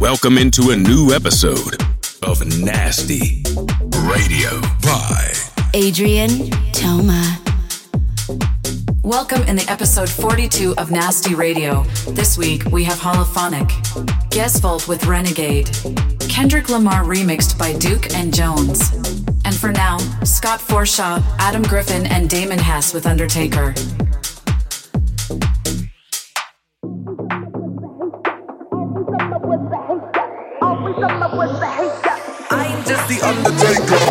Welcome into a new episode of Nasty Radio by Adrien Toma. Welcome in the episode 42 of Nasty Radio. This week we have Holophonic, Guest Vault with Renegade, Kendrick Lamar remixed by Duke and Jones. And for now, Scott Forshaw, Adam Griffin, and Damon Hess with Undertaker. The Undertaker.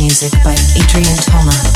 music by Adrien Thomas.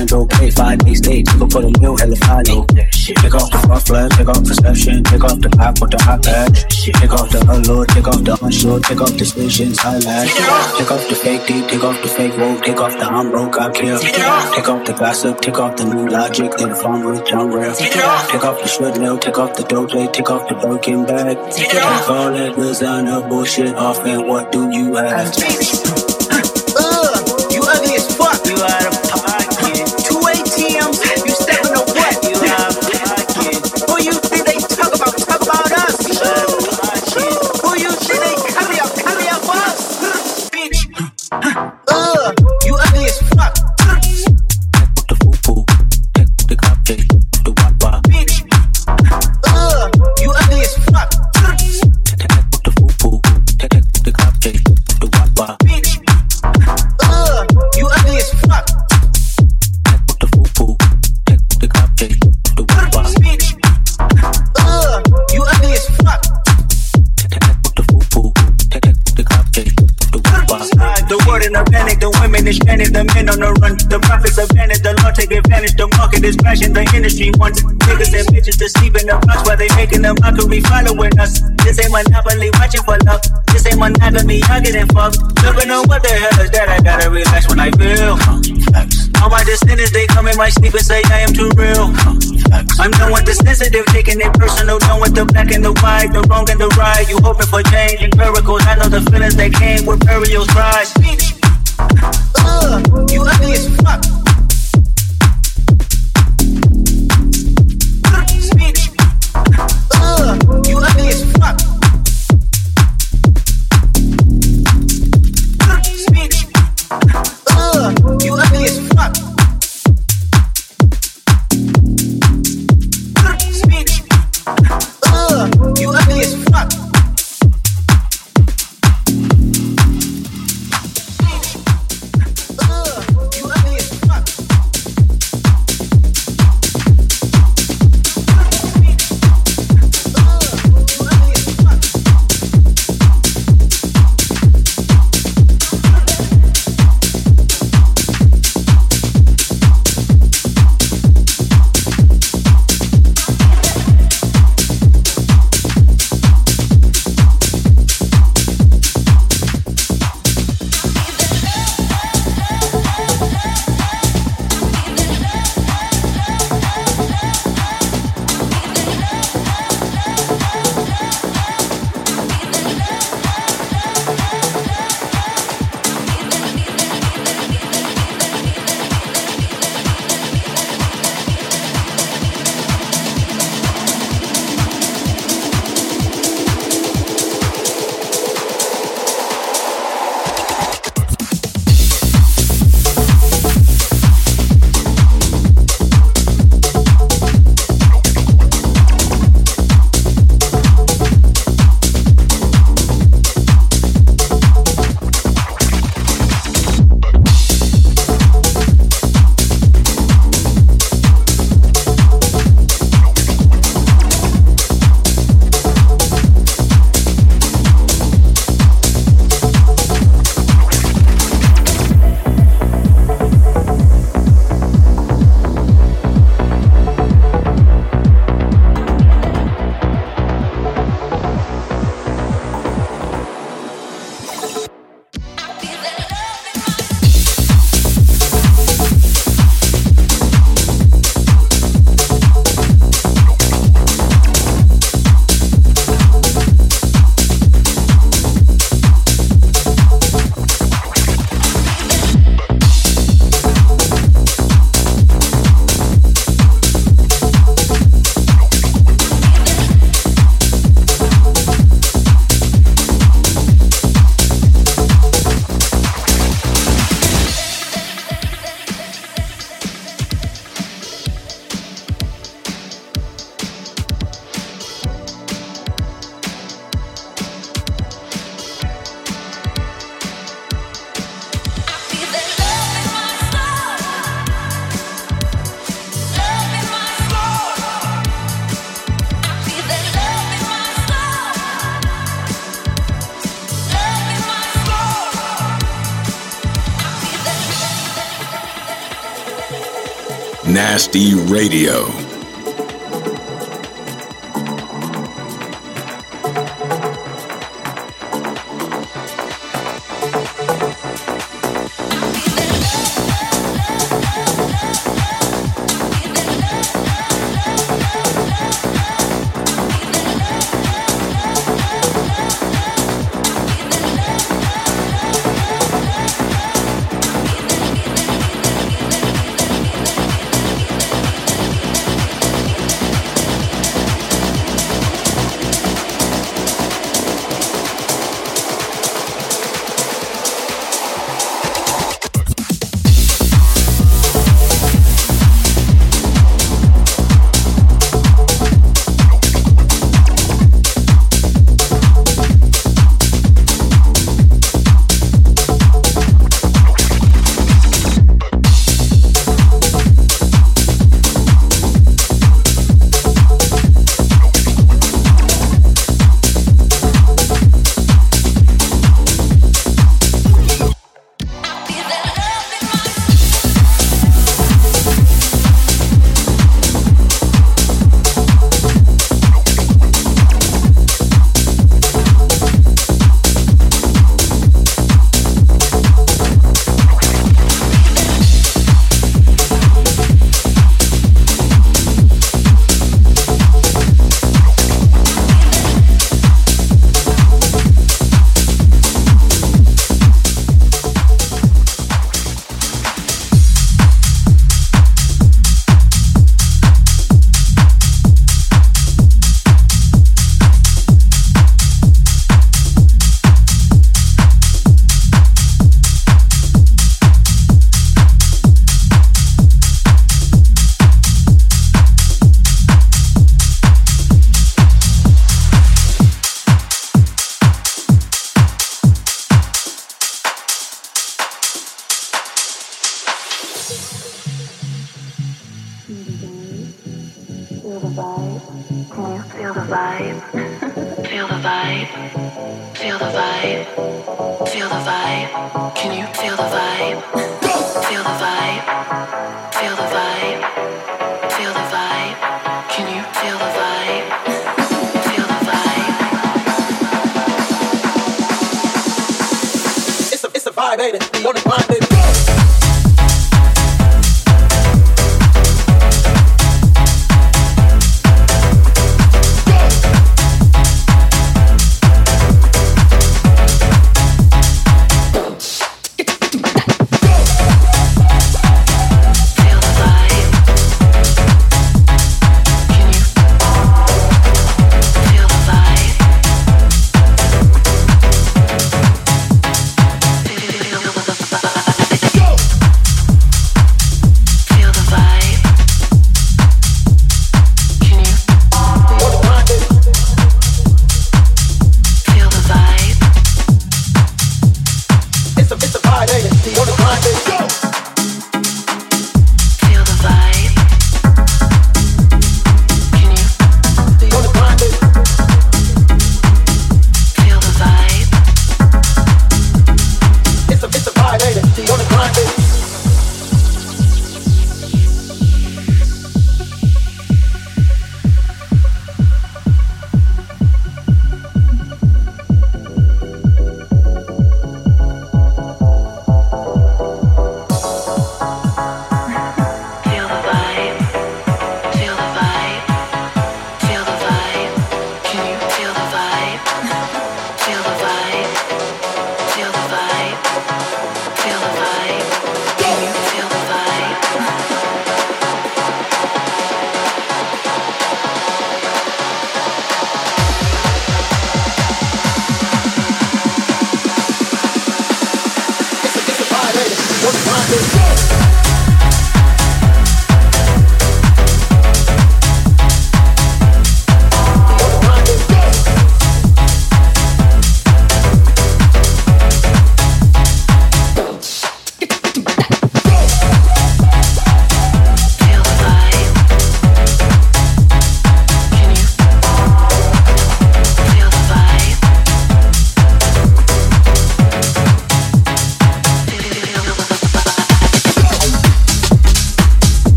Selection of house music by Adrien Toma. take off decisions I lack. Take off the map with the iPad. Pick off the allure, pick off the unsure, pick off the stations highlight. Pick off the fake deep, take off the fake woke, take off the I'm broke, I care. Take off the gossip, take off the new logic, then phone with John Real. Take off the shred nail, take off the dope, take off the broken bag. Take all that designer bullshit off, and what do you have? My say I am too real. I'm done with the sensitive, taking it personal. Done with the black and the white, the wrong and the right. You hoping for change and miracles. I know the feelings that came with burial pride. Nasty Radio.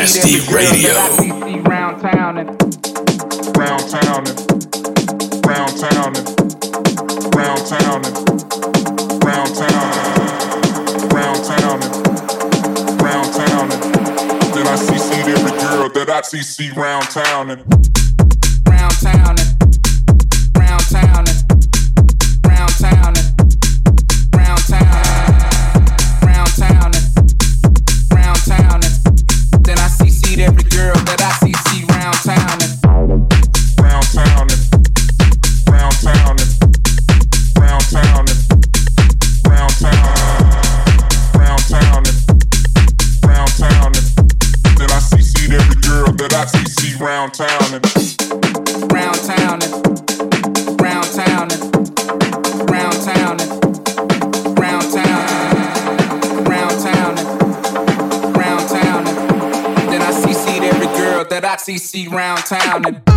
Nasty Radio. Round town and round town and round town and round town and round town round town and round town and then I see see every girl that I see see round town and round town and round round round round round round then I cc every girl that I CC round town and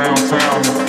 around town.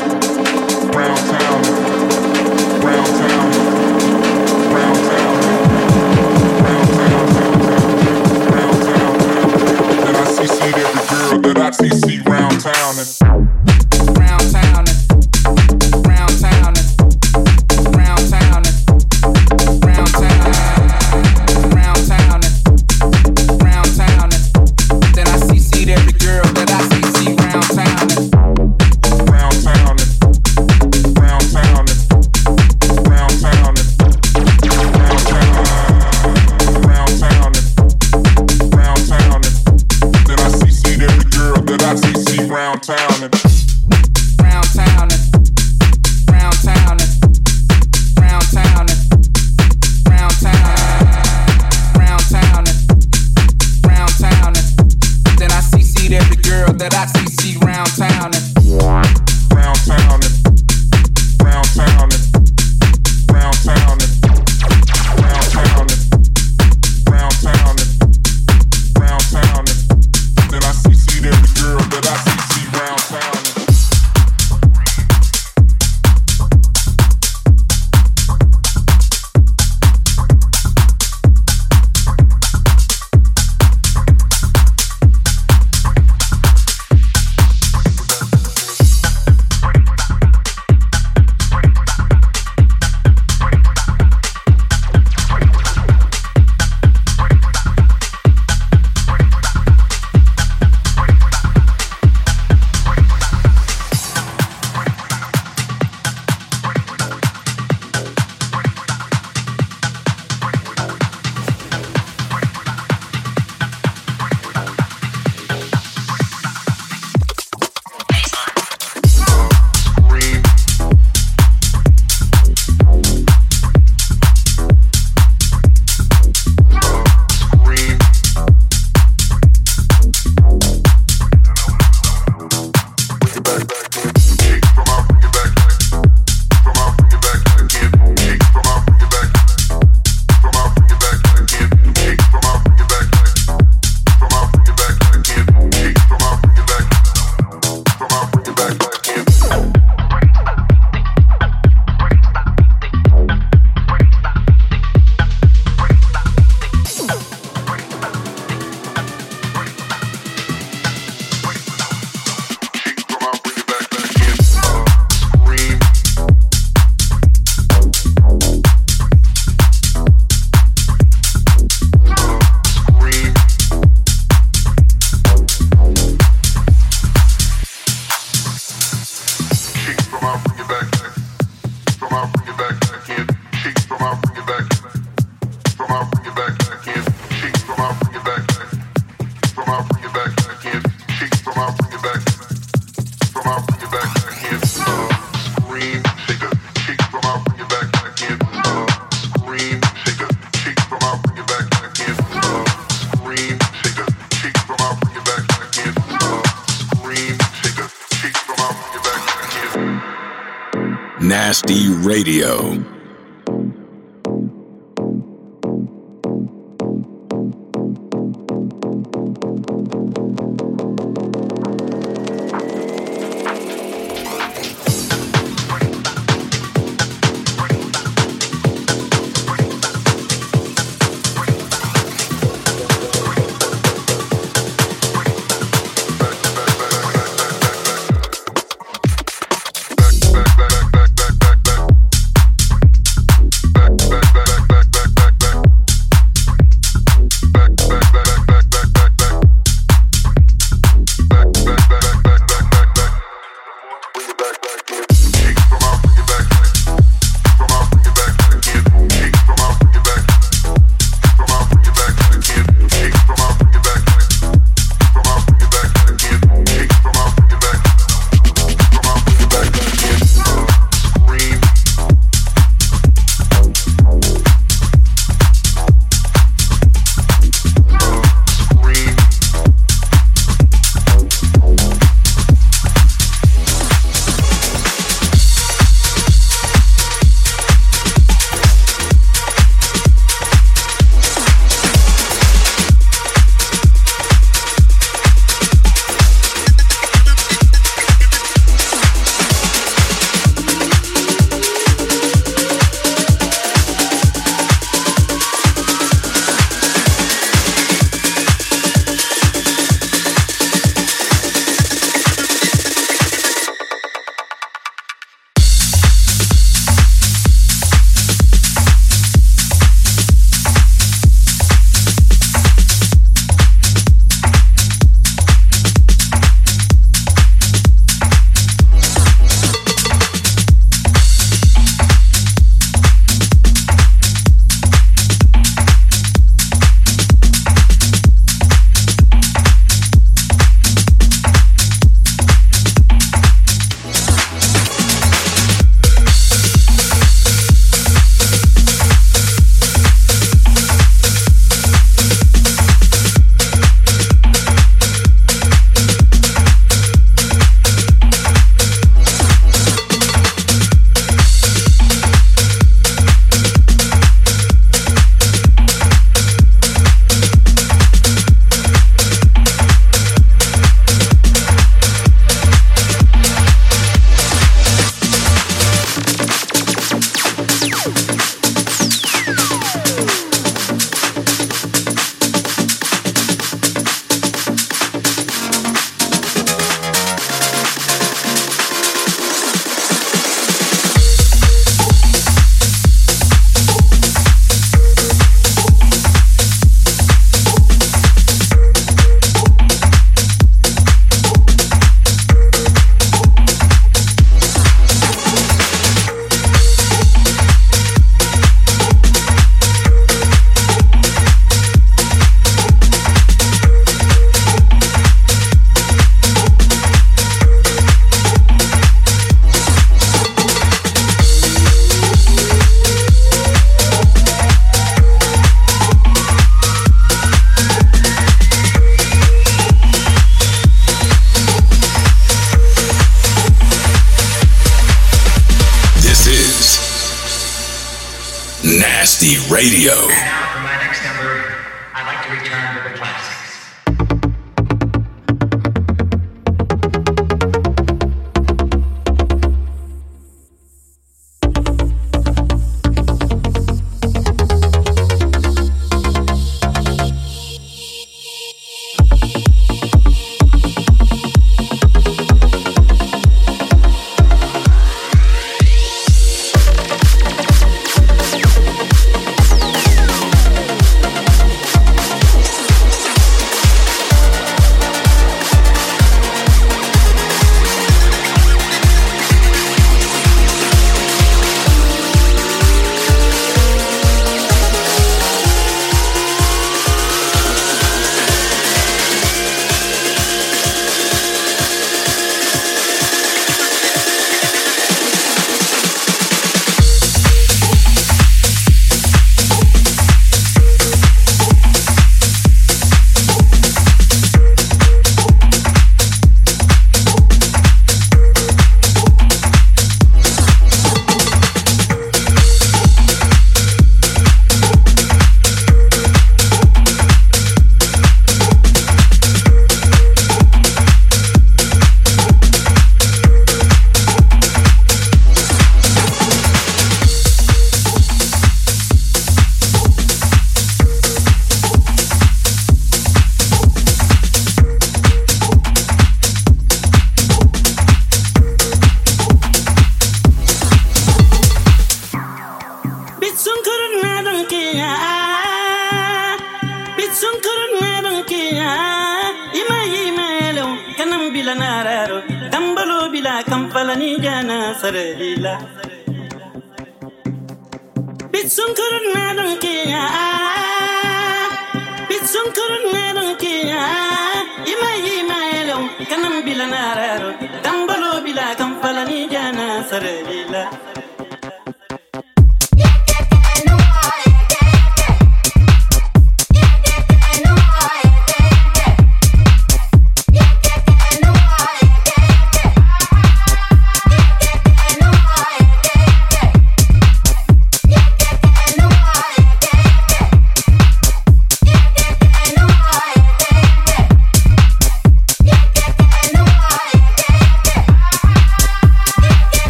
Radio. Kanam bila nararo tambalo bila kampala ni jana sarila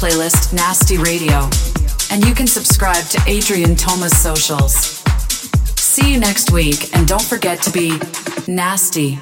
playlist Nasty Radio, and you can subscribe to Adrien Toma's socials. See you next week, and don't forget to be nasty.